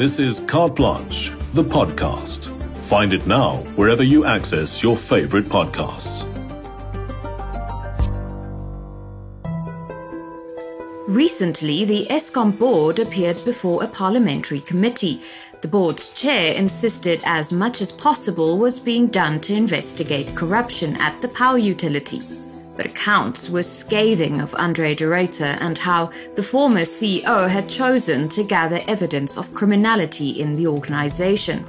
This is Carte Blanche, the podcast. Find it now wherever you access your favorite podcasts. Recently, the Eskom board appeared before a parliamentary committee. The board's chair insisted as much as possible was being done to investigate corruption at the power utility. But accounts were scathing of Andre de Ruyter and how the former CEO had chosen to gather evidence of criminality in the organization.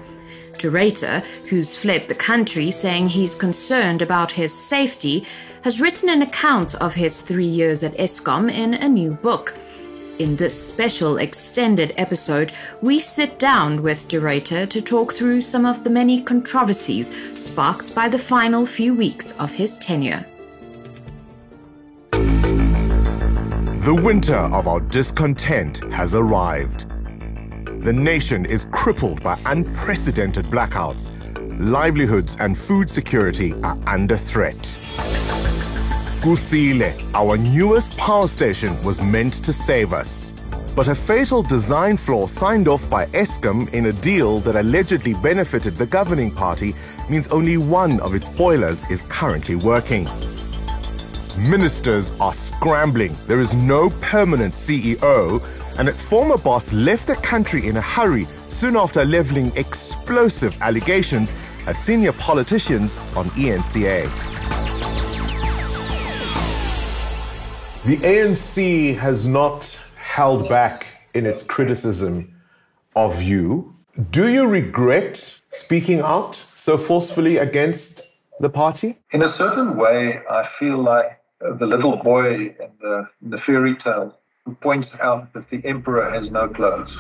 De Ruyter, who's fled the country saying he's concerned about his safety, has written an account of his three years at Eskom in a new book. In this special extended episode, we sit down with De Ruyter to talk through some of the many controversies sparked by the final few weeks of his tenure. The winter of our discontent has arrived. The nation is crippled by unprecedented blackouts. Livelihoods and food security are under threat. Kusile, our newest power station, was meant to save us. But a fatal design flaw signed off by Eskom in a deal that allegedly benefited the governing party means only one of its boilers is currently working. Ministers are scrambling. There is no permanent CEO, and its former boss left the country in a hurry soon after leveling explosive allegations at senior politicians on ENCA. The ANC has not held back in its criticism of you. Do you regret speaking out so forcefully against the party? In a certain way, I feel like the little boy in the, in the fairy tale who points out that the emperor has no clothes.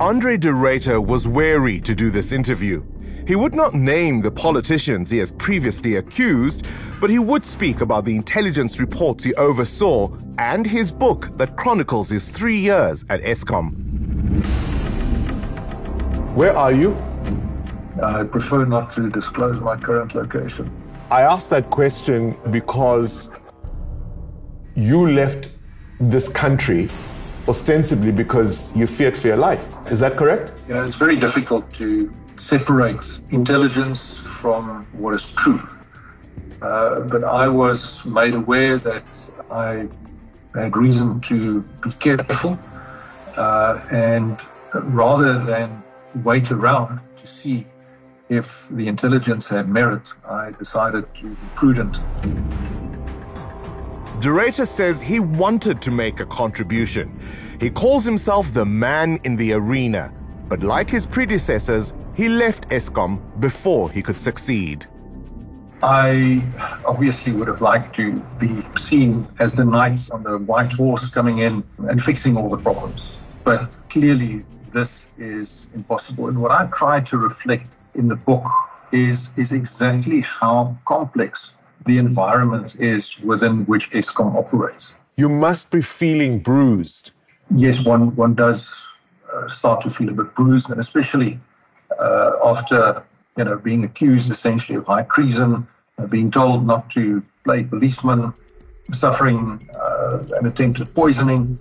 Andre de Ruyter was wary to do this interview. He would not name the politicians he has previously accused, but he would speak about the intelligence reports he oversaw and his book that chronicles his three years at Eskom. Where are you? I prefer not to disclose my current location. I asked that question because you left this country ostensibly because you feared for your life. Is that correct? You know, it's very difficult to separate intelligence from what is true. Uh, but I was made aware that I had reason to be careful, uh, and rather than wait around to see if the intelligence had merit, I decided to be prudent. De Ruyter says he wanted to make a contribution. He calls himself the man in the arena, but like his predecessors, he left Eskom before he could succeed. I obviously would have liked to be seen as the knight on the white horse coming in and fixing all the problems. But clearly, this is impossible. And what I've tried to reflect in the book is, is exactly how complex the environment is within which Eskom operates. You must be feeling bruised. Yes, one, one does uh, start to feel a bit bruised, and especially uh, after you know, being accused essentially of high treason, uh, being told not to play policeman, suffering uh, an attempted poisoning.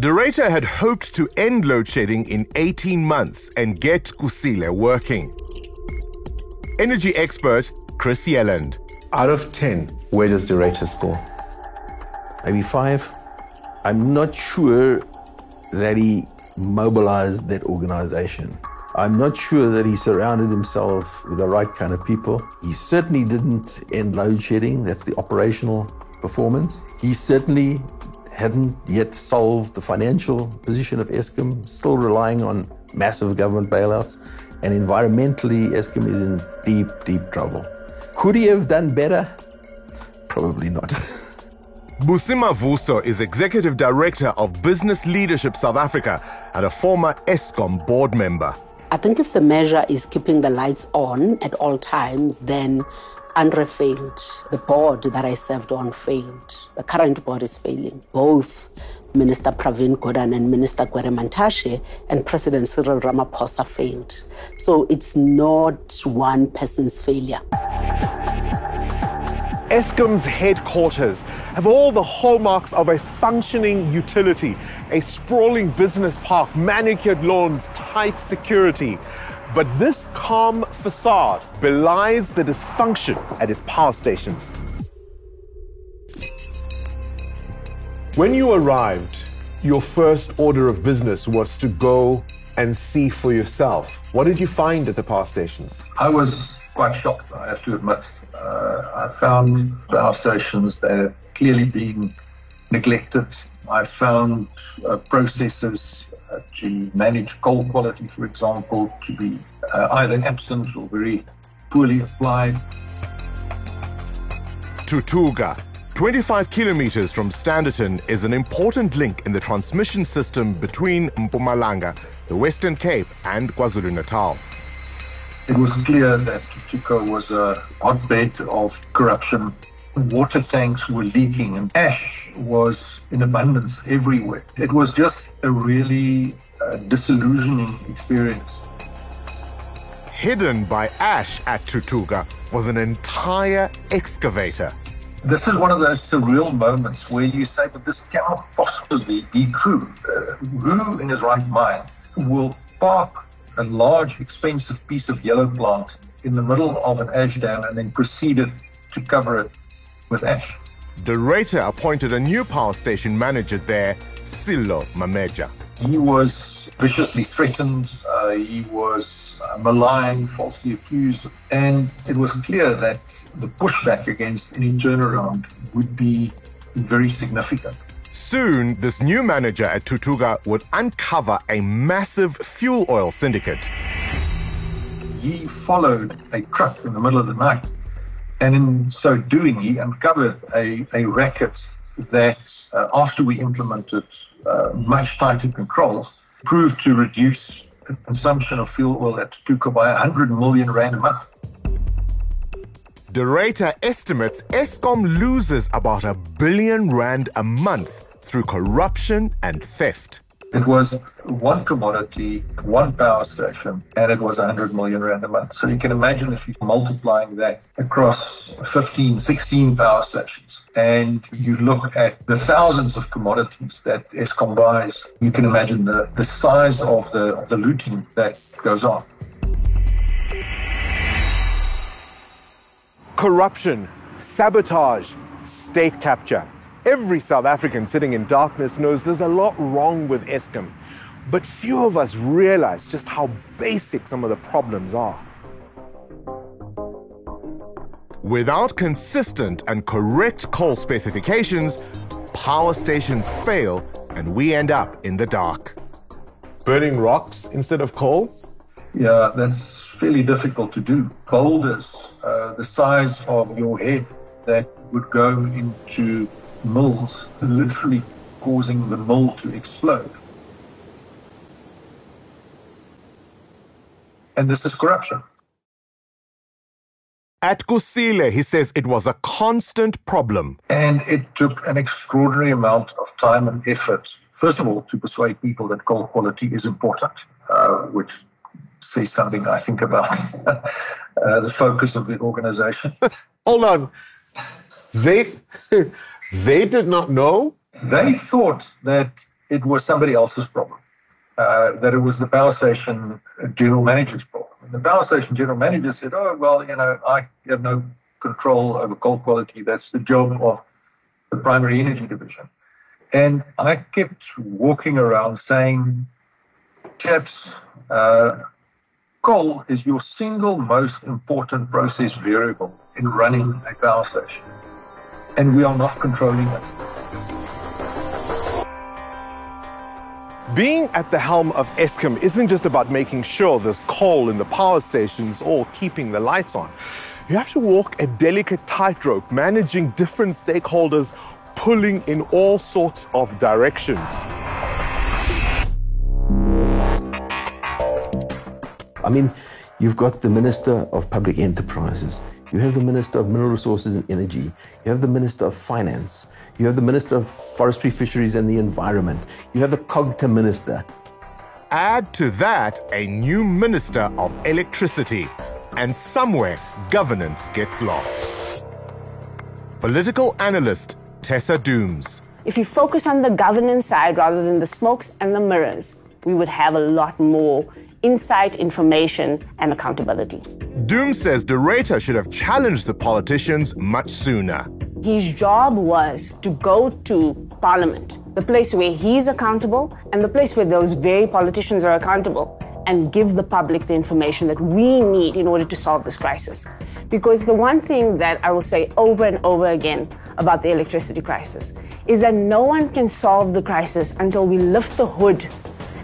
De Ruyter had hoped to end load shedding in 18 months and get Kusile working. Energy expert Chris Yelland. Out of 10, where does De Ruyter score? Maybe five. I'm not sure that he mobilized that organization. I'm not sure that he surrounded himself with the right kind of people. He certainly didn't end load shedding, that's the operational performance. He certainly hadn't yet solved the financial position of Eskom, still relying on massive government bailouts. And environmentally, Eskom is in deep, deep trouble. Could he have done better? Probably not. Busi Mavuso is Executive Director of Business Leadership South Africa and a former Eskom board member. I think if the measure is keeping the lights on at all times, then Andre failed. The board that I served on failed. The current board is failing. Both Minister Pravin Gordhan and Minister Gwede Mantashe and President Cyril Ramaphosa failed. So it's not one person's failure. Eskom's headquarters have all the hallmarks of a functioning utility, a sprawling business park, manicured lawns, tight security. But this calm facade belies the dysfunction at its power stations. When you arrived, your first order of business was to go and see for yourself. What did you find at the power stations? I was quite shocked, I have to admit. Uh, I found power stations that had clearly been neglected. I found uh, processes uh, to manage coal quality, for example, to be uh, either absent or very poorly applied. Tutuka, 25 kilometers from Standerton, is an important link in the transmission system between Mpumalanga, the Western Cape, and KwaZulu Natal. It was clear that Tutuka was a hotbed of corruption. Water tanks were leaking and ash was in abundance everywhere. It was just a really uh, disillusioning experience. Hidden by ash at Tutuka was an entire excavator. This is one of those surreal moments where you say, but this cannot possibly be true. Uh, who in his right mind will park a large, expensive piece of yellow plant in the middle of an ash dam and then proceeded to cover it with ash? De Ruyter appointed a new power station manager there, Silo Mameja. He was viciously threatened, uh, he was uh, maligned, falsely accused, and it was clear that the pushback against any turnaround would be very significant. Soon, this new manager at Tutuka would uncover a massive fuel oil syndicate. He followed a truck in the middle of the night, and in so doing, he uncovered a, a racket that, uh, after we implemented uh, much tighter controls, proved to reduce the consumption of fuel oil at Tutuka by 100 million rand a month. De estimates Eskom loses about a billion rand a month through corruption and theft. It was one commodity, one power station, and it was 100 million rand a month. So you can imagine if you're multiplying that across 15, 16 power stations, and you look at the thousands of commodities that Eskom buys, you can imagine the, the size of the, the looting that goes on. Corruption, sabotage, state capture. Every South African sitting in darkness knows there's a lot wrong with Eskom, but few of us realize just how basic some of the problems are. Without consistent and correct coal specifications, power stations fail and we end up in the dark. Burning rocks instead of coal? Yeah, that's fairly difficult to do. Boulders, uh, the size of your head, that would go into mills, literally causing the mill to explode. And this is corruption. At Kusile, he says it was a constant problem. And it took an extraordinary amount of time and effort, first of all, to persuade people that coal quality is important, uh, which says something, I think, about uh, the focus of the organization. Hold on. They, they did not know? They thought that it was somebody else's problem, uh, that it was the power station general manager's problem. And the power station general manager said, oh, well, you know, I have no control over coal quality. That's the job of the primary energy division. And I kept walking around saying, chaps, uh, coal is your single most important process variable in running a power station. And we are not controlling it. Being at the helm of Eskom isn't just about making sure there's coal in the power stations or keeping the lights on. You have to walk a delicate tightrope, managing different stakeholders, pulling in all sorts of directions. I mean, you've got the Minister of Public Enterprises, you have the Minister of Mineral Resources and Energy, you have the Minister of Finance, you have the Minister of Forestry, Fisheries and the Environment, you have the COGTA Minister. Add to that a new Minister of Electricity, and somewhere governance gets lost. Political analyst Tessa Dooms. If you focus on the governance side rather than the smokes and the mirrors, we would have a lot more insight, information, and accountability. Doom says De Ruyter should have challenged the politicians much sooner. His job was to go to Parliament, the place where he's accountable and the place where those very politicians are accountable, and give the public the information that we need in order to solve this crisis. Because the one thing that I will say over and over again about the electricity crisis is that no one can solve the crisis until we lift the hood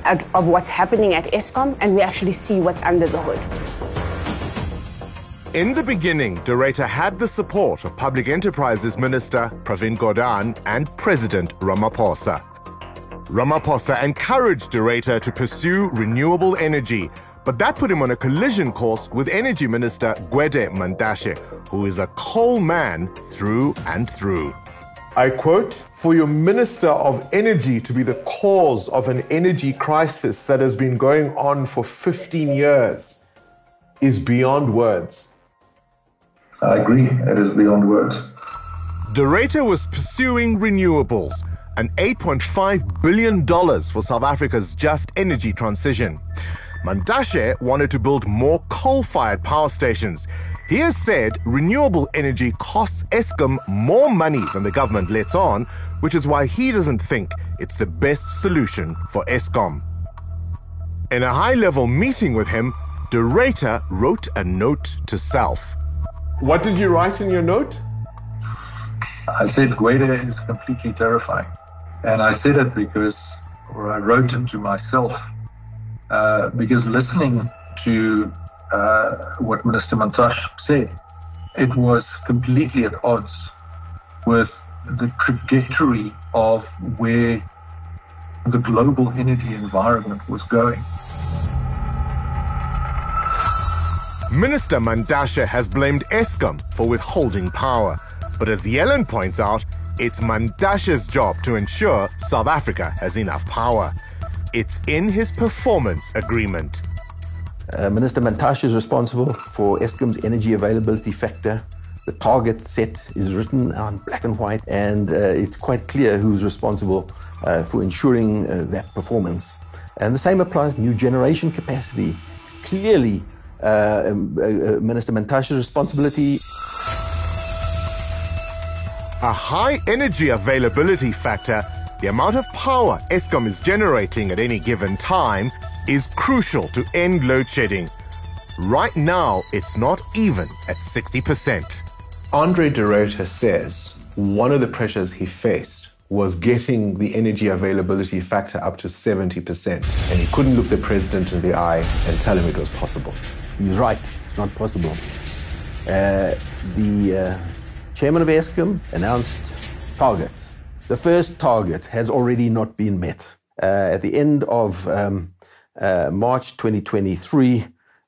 of what's happening at Eskom and we actually see what's under the hood. In the beginning, De had the support of Public Enterprises Minister Pravin Gordhan and President Ramaphosa. Ramaphosa encouraged De to pursue renewable energy, but that put him on a collision course with Energy Minister Gwede Mantashe, who is a coal man through and through. I quote, for your Minister of Energy to be the cause of an energy crisis that has been going on for 15 years is beyond words. I agree, it is beyond words. De Ruyter was pursuing renewables, and $8.5 billion for South Africa's just energy transition. Mantashe wanted to build more coal fired power stations. He has said renewable energy costs Eskom more money than the government lets on, which is why he doesn't think it's the best solution for Eskom. In a high level meeting with him, De Ruyter wrote a note to self. What did you write in your note? I said Gwede is completely terrifying. And I said it because, or I wrote it to myself, uh, because listening to uh, what Minister Mantashe said, it was completely at odds with the trajectory of where the global energy environment was going. Minister Mantashe has blamed Eskom for withholding power. But as Yelland points out, it's Mantashe's job to ensure South Africa has enough power. It's in his performance agreement. Uh, Minister Mantashe is responsible for Eskom's energy availability factor. The target set is written on black and white, and uh, it's quite clear who's responsible uh, for ensuring uh, that performance. And the same applies to new generation capacity. It's clearly uh, um, uh, Minister Mantashe's responsibility. A high energy availability factor, the amount of power Eskom is generating at any given time, is crucial to end load shedding. Right now, it's not even at 60%. Andre de Ruyter says one of the pressures he faced was getting the energy availability factor up to 70%. And he couldn't look the president in the eye and tell him it was possible. He's right, it's not possible. Uh, the uh, chairman of Eskom announced targets. The first target has already not been met. Uh, at the end of um, March 2023,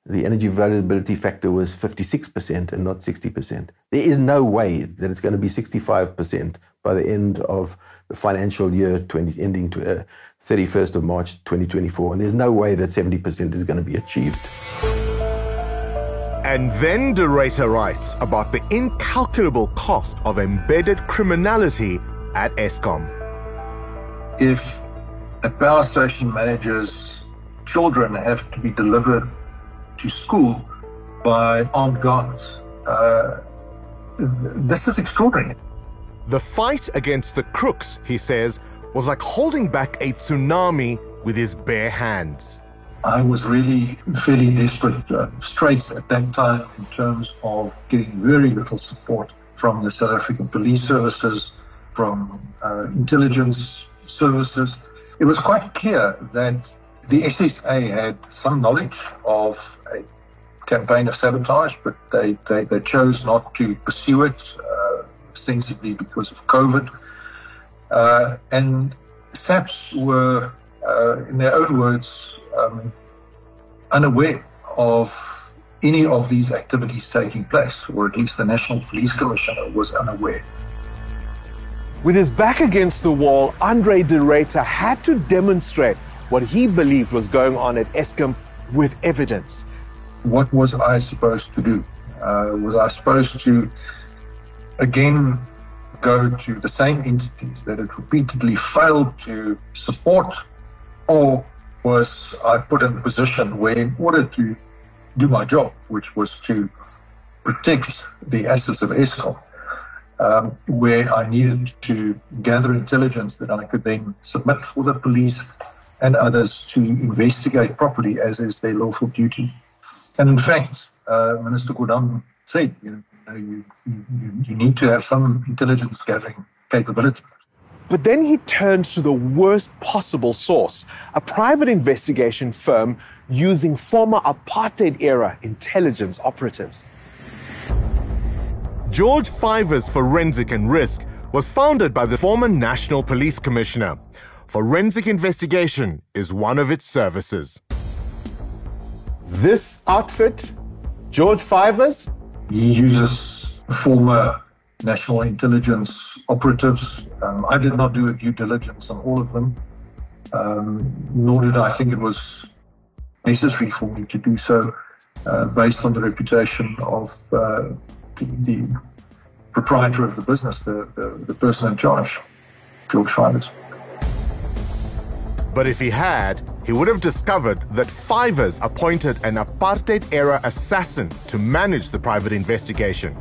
the energy availability factor was 56% and not 60%. There is no way that it's going to be 65% by the end of the financial year 20, ending to, uh, 31st of March 2024. And there's no way that 70% is going to be achieved. And then De Ruyter writes about the incalculable cost of embedded criminality at Eskom. If a power station manager's children have to be delivered to school by armed guards, uh, this is extraordinary. The fight against the crooks, he says, was like holding back a tsunami with his bare hands. I was really fairly desperate, uh, straits at that time in terms of getting very little support from the South African police services, from uh, intelligence services. It was quite clear that the SSA had some knowledge of a campaign of sabotage, but they, they, they chose not to pursue it, uh, ostensibly because of COVID. Uh, and SAPS were, uh, in their own words, um, unaware of any of these activities taking place, or at least the National Police Commissioner was unaware. With his back against the wall, Andre de Ruyter had to demonstrate what he believed was going on at Eskom with evidence. What was I supposed to do? Uh, was I supposed to again go to the same entities that had repeatedly failed to support, or was I put in a position where, in order to do my job, which was to protect the assets of Eskom, um, where I needed to gather intelligence that I could then submit for the police and others to investigate properly, as is their lawful duty. And in fact, uh, Minister Gordhan said, you know, you, you, you need to have some intelligence gathering capability. But then he turns to the worst possible source a private investigation firm using former apartheid era intelligence operatives. George Fivaz Forensic and Risk was founded by the former National Police Commissioner. Forensic investigation is one of its services. This outfit, George Fivaz, He uses former national intelligence operatives. Um, I did not do a due diligence on all of them, um, nor did I think it was necessary for me to do so, uh, based on the reputation of uh, the, the proprietor of the business, the, the, the person in charge, George Fivaz. But if he had, he would have discovered that Fivaz appointed an apartheid era assassin to manage the private investigation.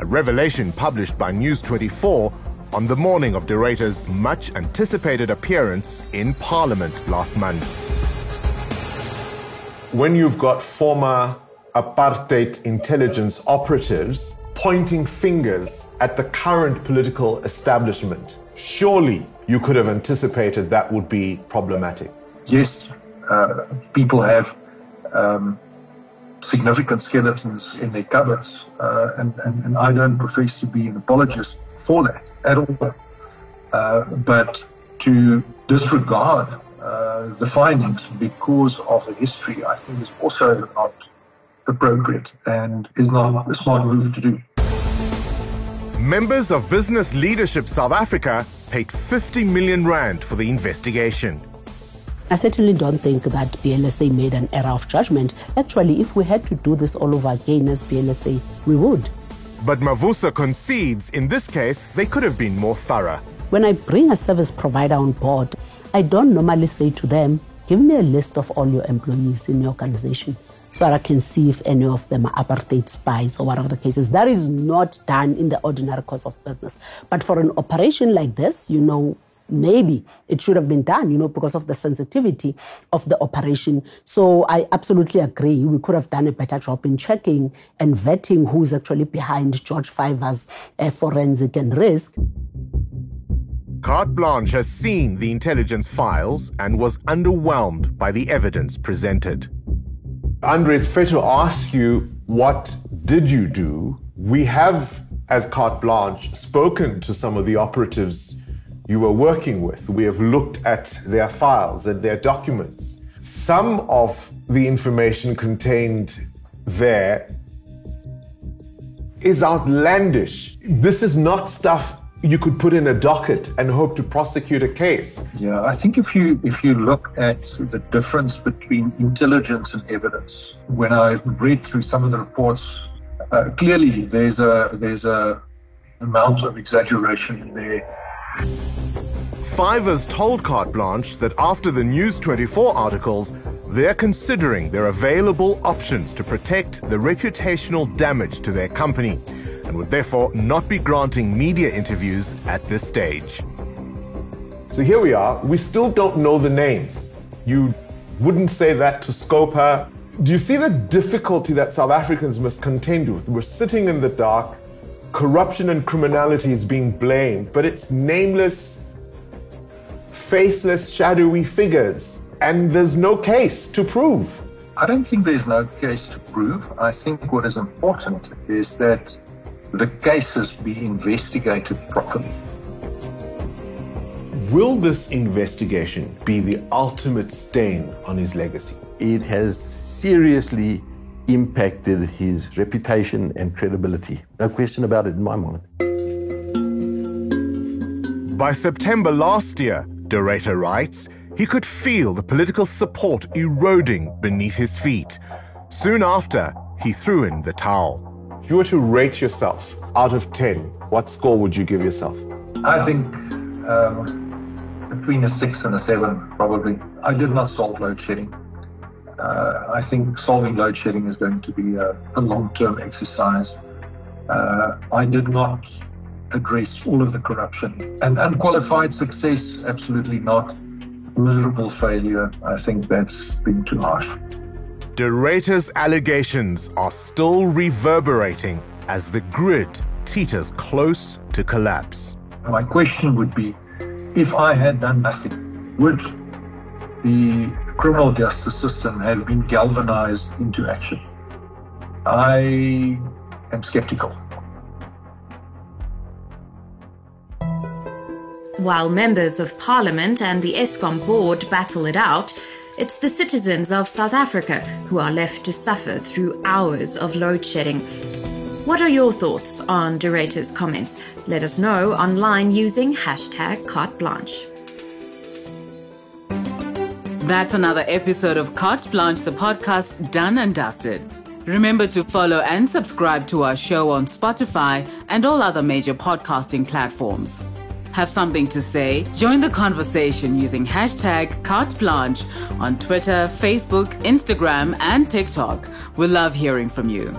A revelation published by News 24 on the morning of De Ruyter's much anticipated appearance in Parliament last month. When you've got former apartheid intelligence operatives pointing fingers at the current political establishment, surely you could have anticipated that would be problematic. Yes, uh, people have um, significant skeletons in their cupboards, uh, and, and, and I don't profess to be an apologist for that at all. Uh, but to disregard uh, the findings because of the history, I think is also not appropriate and is not a smart move to do. Members of Business Leadership South Africa paid 50 million rand for the investigation. I certainly don't think that BLSA made an error of judgment. Actually, if we had to do this all over again as BLSA, we would. But Mavuso concedes in this case they could have been more thorough. When I bring a service provider on board, I don't normally say to them, give me a list of all your employees in your organization so that I can see if any of them are apartheid spies or whatever the case is. That is not done in the ordinary course of business. But for an operation like this, you know, maybe it should have been done, you know, because of the sensitivity of the operation. So I absolutely agree. We could have done a better job in checking and vetting who's actually behind George Fivaz uh, forensic and risk. Carte Blanche has seen the intelligence files and was underwhelmed by the evidence presented. Andre, it's fair to ask you, what did you do? We have, as Carte Blanche, spoken to some of the operatives you were working with. We have looked at their files and their documents. Some of the information contained there is outlandish. This is not stuff you could put in a docket and hope to prosecute a case. Yeah, I think if you if you look at the difference between intelligence and evidence, when I read through some of the reports, uh, clearly there's a there's a amount of exaggeration in there. Fivaz told Carte Blanche that after the News 24 articles, they're considering their available options to protect the reputational damage to their company and would therefore not be granting media interviews at this stage. So here we are. We still don't know the names. You wouldn't say that to Scopa. Do you see the difficulty that South Africans must contend with? We're sitting in the dark. Corruption and criminality is being blamed, but it's nameless, faceless, shadowy figures, and there's no case to prove. I don't think there's no case to prove. I think what is important is that the cases be investigated properly. Will this investigation be the ultimate stain on his legacy? It has seriously impacted his reputation and credibility. No question about it in my mind. By September last year, De Ruyter writes, he could feel the political support eroding beneath his feet. Soon after, he threw in the towel. If you were to rate yourself out of 10, what score would you give yourself? I think um, between a six and a seven, probably. I did not solve load shedding. Uh, I think solving load shedding is going to be a, a long term exercise. Uh, I did not address all of the corruption. And unqualified success, absolutely not. Miserable failure, I think that's been too harsh. De Ruyter's allegations are still reverberating as the grid teeters close to collapse. My question would be if I had done nothing, would the criminal justice system have been galvanized into action? I am skeptical. While members of parliament and the Eskom board battle it out, it's the citizens of South Africa who are left to suffer through hours of load shedding. What are your thoughts on De Ruyter's comments? Let us know online using hashtag carte blanche. That's another episode of Carte Blanche, the podcast done and dusted. Remember to follow and subscribe to our show on Spotify and all other major podcasting platforms. Have something to say? Join the conversation using hashtag carte blanche on Twitter, Facebook, Instagram, and TikTok. We love hearing from you.